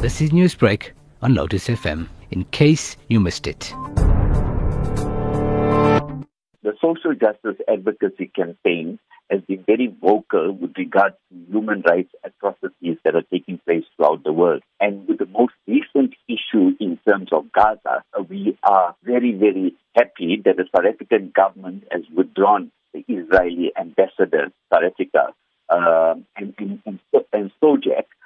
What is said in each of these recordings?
This is Newsbreak on Lotus FM, in case you missed it. The social justice advocacy campaign has been very vocal with regards to human rights atrocities that are taking place throughout the world. And with the most recent issue in terms of Gaza, we are very, very happy that the South African government has withdrawn the Israeli ambassador, South Africa, uh, and, and, and, and SOJAC uh,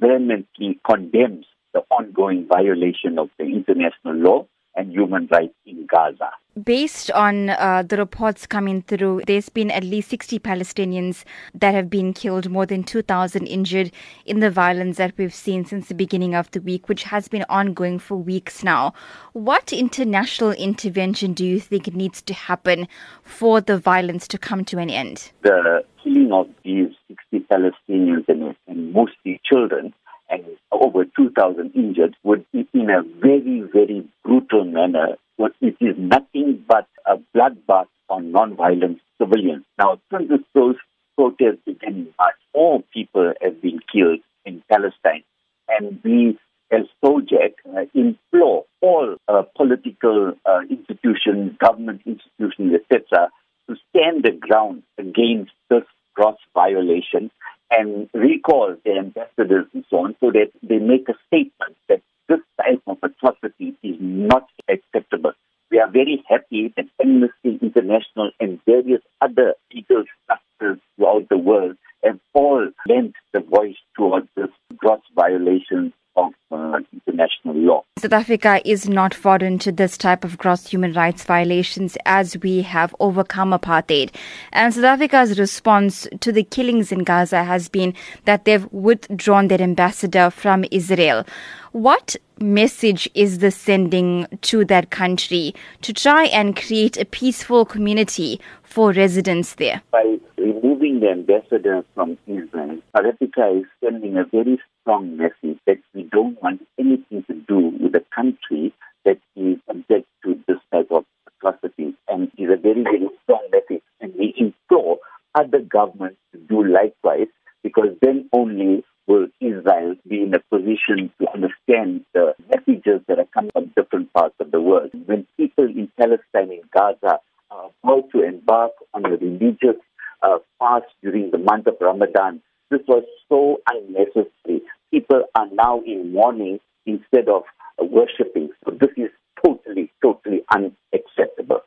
vehemently condemns the ongoing violation of the international law and human rights in Gaza. Based on uh, the reports coming through, there's been at least 60 Palestinians that have been killed, more than 2,000 injured in the violence that we've seen since the beginning of the week, which has been ongoing for weeks now. What international intervention do you think needs to happen for the violence to come to an end? The killing of these 60 Palestinians and, and mostly children and over 2,000 injured would, in a very, very brutal manner, what it is nothing but a bloodbath on non-violent civilians. Now, since those protests began in March, more people have been killed in Palestine, and we, as SOJAC, uh, implore all uh, political uh, institutions, government institutions, etc., to stand the ground against this gross violation and recall their ambassadors and so on so that they make a statement that this type of atrocity is not acceptable. We are very happy that Amnesty International and various other legal structures throughout the world have all lent the voice towards this gross violation of uh, international law. South Africa is not foreign to this type of gross human rights violations as we have overcome apartheid. And South Africa's response to the killings in Gaza has been that they've withdrawn their ambassador from Israel. What message is this sending to that country to try and create a peaceful community for residents there? By removing the ambassador from Israel, South Africa is sending a very strong message that we don't want anything to do with a country that is subject to this type of atrocities. And is a very, very strong message. And we implore other governments to do likewise because then only will Israel be in a position to understand the messages that are coming from different parts of the world. When people in Palestine, in Gaza, are about to embark on a religious uh, fast during the month of Ramadan, this was so unnecessary. People are now in mourning instead of worshipping. So this is totally, totally unacceptable.